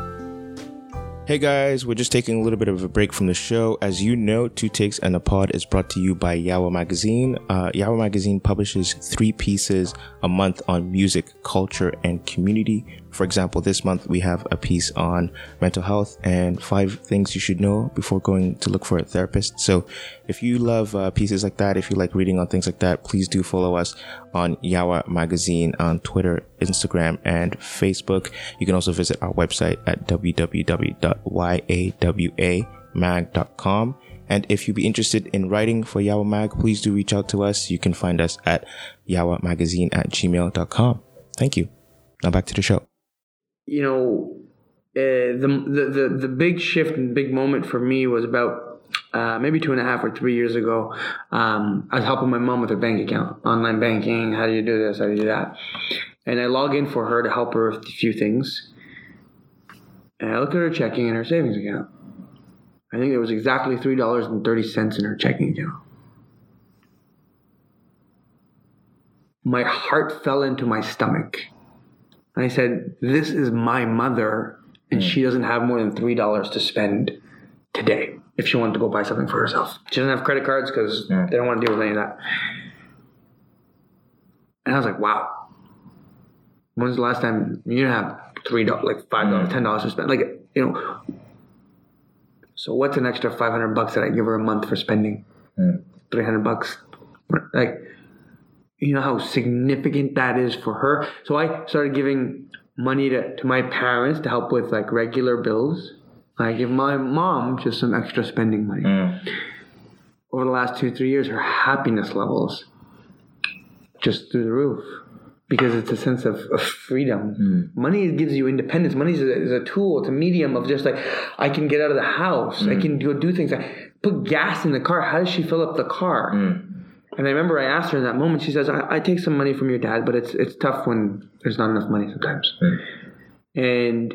Hey guys, we're just taking a little bit of a break from the show. As you know, Two Takes and a Pod is brought to you by Yawa Magazine. Uh, Yawa Magazine publishes three pieces a month on music, culture, and community. For example, this month we have a piece on mental health and five things you should know before going to look for a therapist. So if you love uh, pieces like that, if you like reading on things like that, please do follow us on Yawa Magazine on Twitter, Instagram, and Facebook. You can also visit our website at www.yawamag.com. And if you'd be interested in writing for Yawa Mag, please do reach out to us. You can find us at yawamagazine at gmail.com. Thank you. Now back to the show. You know, uh, the, the the the big shift and big moment for me was about uh, maybe two and a half or three years ago. Um, I was helping my mom with her bank account, online banking. How do you do this? How do you do that? And I log in for her to help her with a few things. And I look at her checking and her savings account. I think there was exactly three dollars and thirty cents in her checking account. My heart fell into my stomach. And I said, This is my mother, and hmm. she doesn't have more than $3 to spend today if she wanted to go buy something for herself. She doesn't have credit cards because they don't want to deal with any of that. And I was like, Wow. When's the last time you didn't have $3, like $5, hmm. $10 to spend? Like, you know. So what's an extra 500 bucks that I give her a month for spending? Hmm. 300 bucks. Like, you know how significant that is for her. So I started giving money to, to my parents to help with like regular bills. I give my mom just some extra spending money. Mm. Over the last two, three years, her happiness levels just through the roof because it's a sense of, of freedom. Mm. Money gives you independence. Money is a, is a tool, it's a medium of just like, I can get out of the house, I mm. can go do things. I put gas in the car. How does she fill up the car? And I remember I asked her in that moment. She says, I, "I take some money from your dad, but it's it's tough when there's not enough money sometimes." And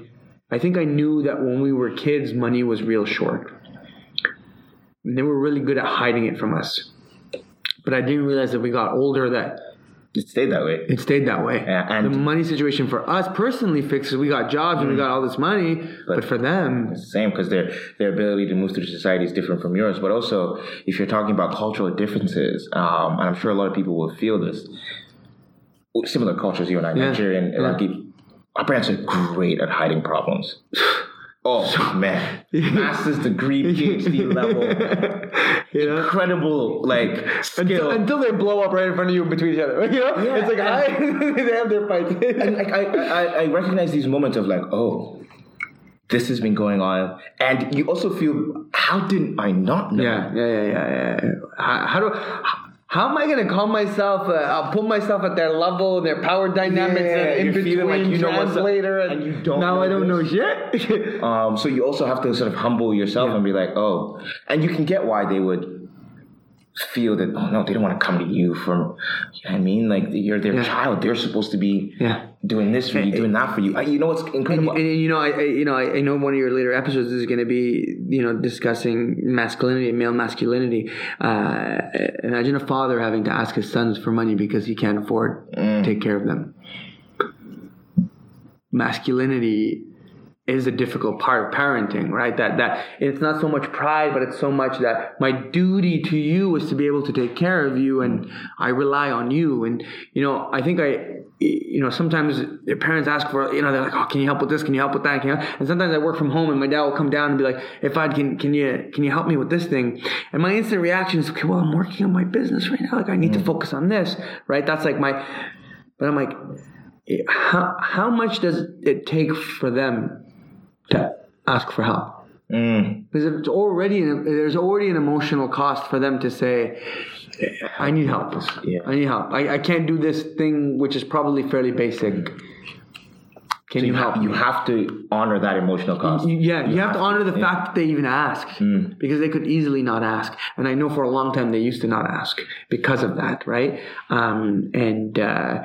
I think I knew that when we were kids, money was real short. And they were really good at hiding it from us. But I didn't realize that we got older that It stayed that way. it stayed that way. Yeah, and- the money situation for us personally fixes. We got jobs and we got all this money, but, for them, it's the Same because their their ability to move through society is different from yours. But also, if you're talking about cultural differences, um, and I'm sure a lot of people will feel this. Similar cultures, you and I, Yeah. Nigerian, Yeah. Iraqi. Our parents are great at hiding problems. <sighs> <sighs> Oh man, <laughs> master's degree, <laughs> PhD level, you know. incredible like skill. Until, until they blow up right in front of you between each other, <laughs> you know, Yeah, it's like I, they have their fight. and like I, I, I recognize these moments of like, oh, this has been going on, and you also feel, how did I not know? Yeah, yeah, yeah, yeah, yeah. How, how do how am I gonna call myself? Uh, I'll put myself at their level, their power dynamics, Yeah, and in between feeling like you know translator, and you don't now know I don't know this. shit. Um, so you also have to sort of humble yourself and be like, oh, and you can get why they would feel that, oh no, they don't want to come to you for you know I mean? Like you're their Yeah. child, they're supposed to be Yeah. doing this for you, doing that for you. I, you know what's incredible? and, you know, I, you know I, know one of your later episodes is going to be you know discussing masculinity, male masculinity. Uh, imagine a father having to ask his sons for money because he can't afford to take care of them. Masculinity is a difficult part of parenting, right? That that it's not so much pride, but it's so much that my duty to you is to be able to take care of you, and I rely on you. And you know, I think I, you know, sometimes your parents ask for, you know, they're like, "Oh, can you help with this? Can you help with that?" Can you help? And sometimes I work from home, and my dad will come down and be like, "If I can, can you can you help me with this thing?" And my instant reaction is, "Okay, well, I'm working on my business right now. Like, I need to mm. focus on this, right?" That's like my, but I'm like, how how much does it take for them to ask for help? Because it's already an, there's already an emotional cost for them to say, "I need help. Yeah. I need help. I, I can't do this thing, which is probably fairly basic. Can you, you, help? have, you have to honor that emotional cost. You- yeah, you, have, to honor the fact that they even asked because they could easily not ask. And I know for a long time they used to not ask because of that, right? Um, and uh,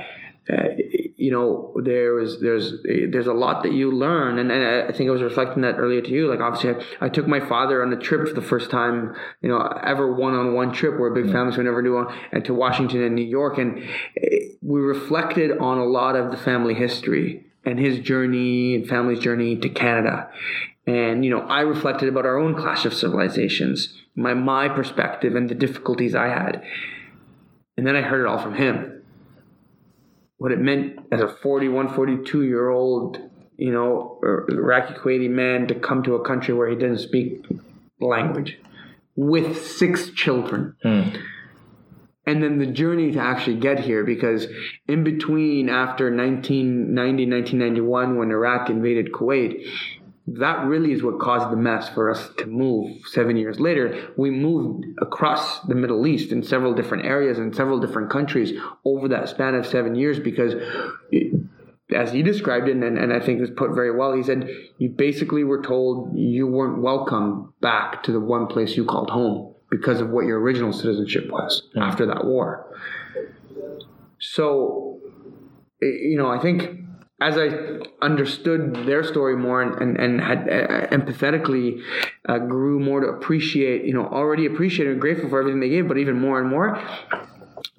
uh, you know, there was there's there's a lot that you learn, and, and I think I was reflecting that earlier to you. Like obviously, I, I took my father on a trip for the first time, you know, ever one on one trip. We're a big family, so we never do one, and to Washington and New York, and eh, we reflected on a lot of the family history and his journey and family's journey to Canada. and you know I reflected about our own clash of civilizations, my my perspective and the difficulties I had, and then I heard it all from him. What it meant as a 41, 42 year old, you know, er, Iraqi Kuwaiti man to come to a country where he didn't speak language with six children. Hmm. And then the journey to actually get here, because in between after 1990, 1991, when Iraq invaded Kuwait, that really is what caused the mess for us to move seven years later. We moved across the Middle East in several different areas and several different countries over that span of seven years because. It, as he described it, and, and I think it was put very well, he said, You basically were told you weren't welcome back to the one place you called home because of what your original citizenship was after that war. So, you know, I think as I understood their story more and, and, and had uh, empathetically uh, grew more to appreciate, you know, already appreciated and grateful for everything they gave, but even more and more,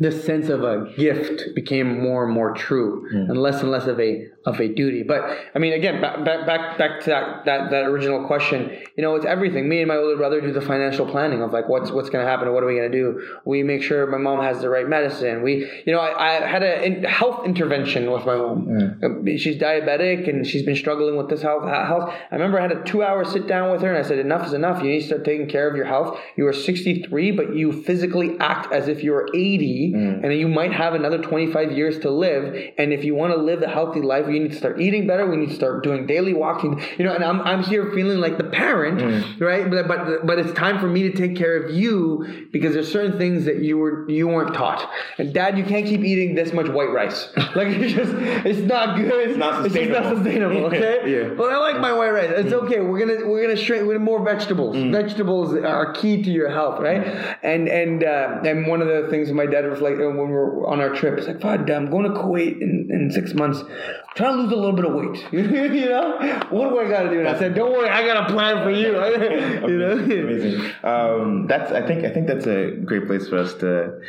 this sense of a gift became more and more true and less and less of a of a duty. But i mean again back back back, to that, that that original question you know it's everything. Me and my older brother do the financial planning of like what's what's going to happen and what are we going to do? We make sure my mom has the right medicine. We you know i, I had a in- health intervention with my mom. Uh, she's diabetic and she's been struggling with this health health. I remember i had a two hour sit down with her and i said enough is enough. You need to start taking care of your health. You are 63 but you physically act as if you're 80 Mm. and you might have another 25 years to live and if you want to live a healthy life you need to start eating better we need to start doing daily walking you know and i'm, I'm here feeling like the parent mm. right? But, but but it's time for me to take care of you because there's certain things that you were you weren't taught. And dad you can't keep eating this much white rice. <laughs> Like it's just it's not good. It's not sustainable. it's just not sustainable. <laughs> okay? Yeah. but i like my white rice. It's mm. okay. We're gonna we're gonna shrink with more vegetables. Vegetables are key to your health right? And and uh, and one of the things my dad like uh, when we we're on our trip it's like Fahad, i'm going to kuwait in, in six months. I'm trying to lose a little bit of weight. <laughs> You know? What do i gotta do? And i said don't worry i got a plan for you. <laughs> You know? <laughs> Amazing. Um, that's. I think. I think that's a great place for us to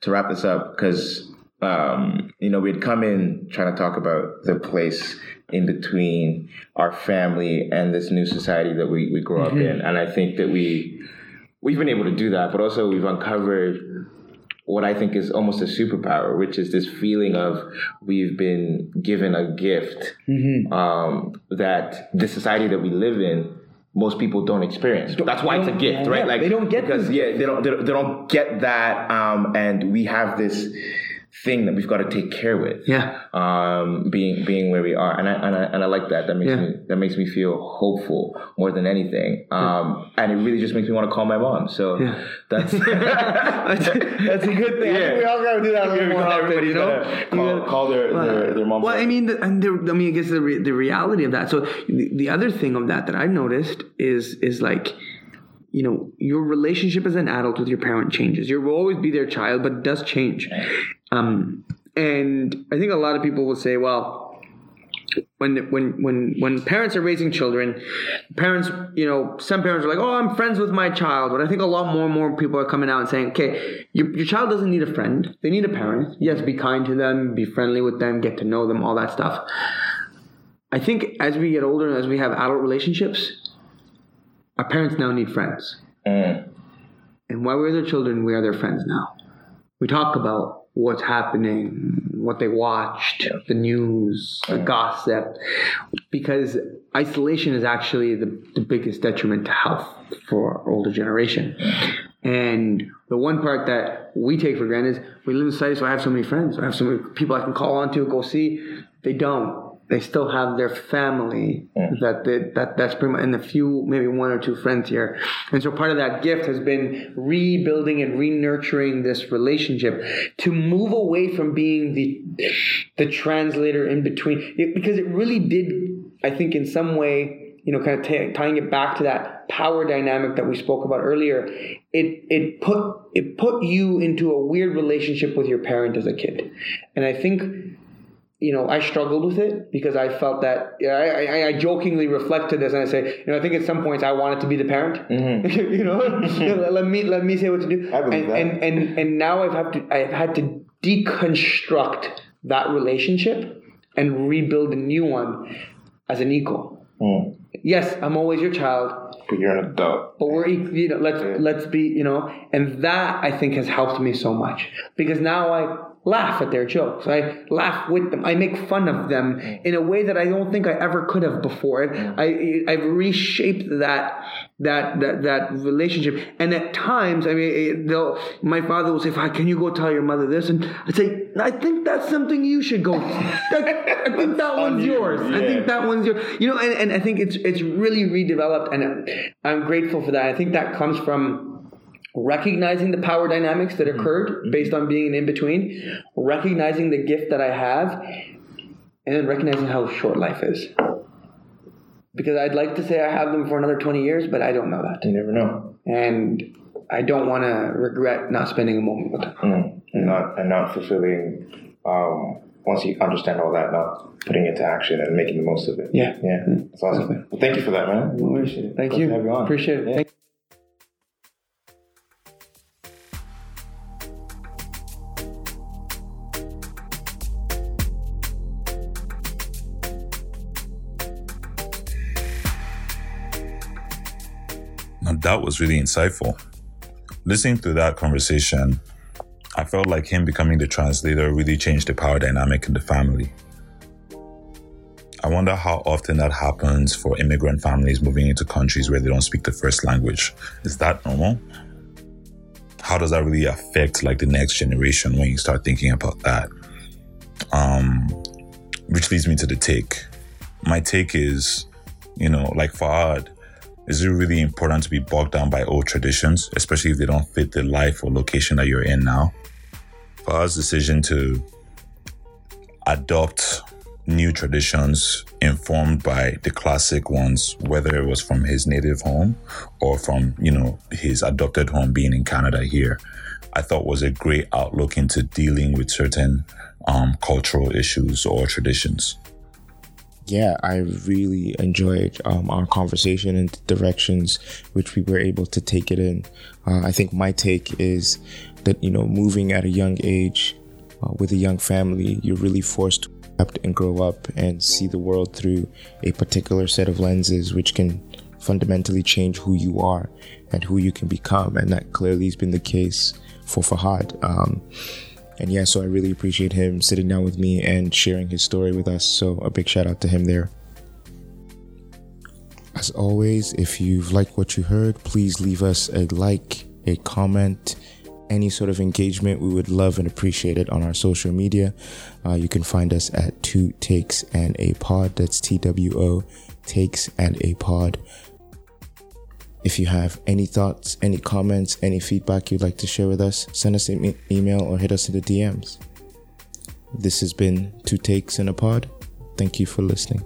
to wrap this up because um, you know we'd come in trying to talk about the place in between our family and this new society that we, we grew up in, and I think that we we've been able to do that, but also we've uncovered what I think is almost a superpower, which is this feeling of we've been given a gift um, that the society that we live in. Most people don't experience. That's why it's a gift, right? yeah, they don't get because yeah, they don't, they don't they don't get that, um, and we have this thing that we've got to take care with. yeah Um, being being where we are, and I and I, and I like that. That makes Yeah. me that makes me feel hopeful more than anything. Um, and it really just makes me want to call my mom. So Yeah. <laughs> that's that's, a good thing. I think we all got to do that a little more often, you know. You call, gotta- call their, their their mom. Well, I mean, the, and the, I mean, I guess the re, the reality of that. So the, the other thing of that that I've noticed is is like, you know, your relationship as an adult with your parent changes. You will always be their child, but it does change. Um, and I think a lot of people will say, well. When, when when when parents are raising children, parents you know some parents are like oh I'm friends with my child, but I think a lot more and more people are coming out and saying okay your, your child doesn't need a friend, they need a parent. Yes, be kind to them, be friendly with them, get to know them, all that stuff. I think as we get older and as we have adult relationships, our parents now need friends. Mm. And while we're their children, we are their friends now. We talk about what's happening, what they watched, the news, the gossip, because isolation is actually the, the biggest detriment to health for our older generation. And the one part that we take for granted is we live in society, so I have so many friends. I have so many people I can call on to, go see. They don't. They still have their family that they, that that's pretty much and a few maybe one or two friends here. And so part of that gift has been rebuilding and re-nurturing this relationship to move away from being the the translator in between. It, because it really did I think in some way you know kind of t- tying it back to that power dynamic that we spoke about earlier it it put it put you into a weird relationship with your parent as a kid. And I think you know, I struggled with it because I felt that yeah, I, I, I jokingly reflect to this and I say, you know, I think at some points I wanted to be the parent. <laughs> you know, <laughs> let, me let me say what to do. I believe and, that. and and and now I've had to I've had to deconstruct that relationship and rebuild a new one as an equal. Mm. yes, I'm always your child, But you're an adult. but we're you know let's let's be you know and that i think has helped me so much because now i laugh at their jokes. I laugh with them. I make fun of them mm. in a way that i don't think i ever could have before. Mm. I i've reshaped that that that, that relationship. And at times i mean eh, they'll my father will say can you go tell your mother this? And i say i think that's something you should go <laughs> that, i think that one's you, yours. I think that one's yours you know and, and i think it's it's really redeveloped and i'm grateful for that. I think that comes from recognizing the power dynamics that occurred based on being an in-between recognizing the gift that i have and then recognizing how short life is because i'd like to say i have them for another 20 years but i don't know that You never know. and i don't want to regret not spending a moment with them Mm. And not and not fulfilling. Um, once you understand all that, not putting it to action and making the most of it. Yeah. Yeah. That's awesome. Well, thank you for that, man. Appreciate it. thank Glad you to have you on. appreciate it Yeah. Thank- Now that was really insightful. Listening to that conversation, I felt like him becoming the translator really changed the power dynamic in the family. I wonder how often that happens for immigrant families moving into countries where they don't speak the first language. Is that normal? How does that really affect like the next generation when you start thinking about that? Um, which leads me to the take. My take is, you know, like Fahad, is it really important to be bogged down by old traditions, especially if they don't fit the life or location that you're in now? Fahad's decision to adopt new traditions informed by the classic ones, whether it was from his native home or from, you know, his adopted home being in Canada here, I thought was a great outlook into dealing with certain um, cultural issues or traditions. Yeah, I really enjoyed um, our conversation and the directions which we were able to take it in. Uh, I think my take is that, you know, moving at a young age uh, with a young family, you're really forced to adapt and grow up and see the world through a particular set of lenses, which can fundamentally change who you are and who you can become. And that clearly has been the case for Fahad. Um, and yeah, so I really appreciate him sitting down with me and sharing his story with us. So a big shout out to him there. As always, if you've liked what you heard, please leave us a like, a comment, any sort of engagement. We would love and appreciate it on our social media. Uh, you can find us at Two Takes and a Pod. That's T W O Takes and a Pod. If you have any thoughts, any comments, any feedback you'd like to share with us, send us an e- email or hit us in the DMs. This has been Two Takes and a Pod. Thank you for listening.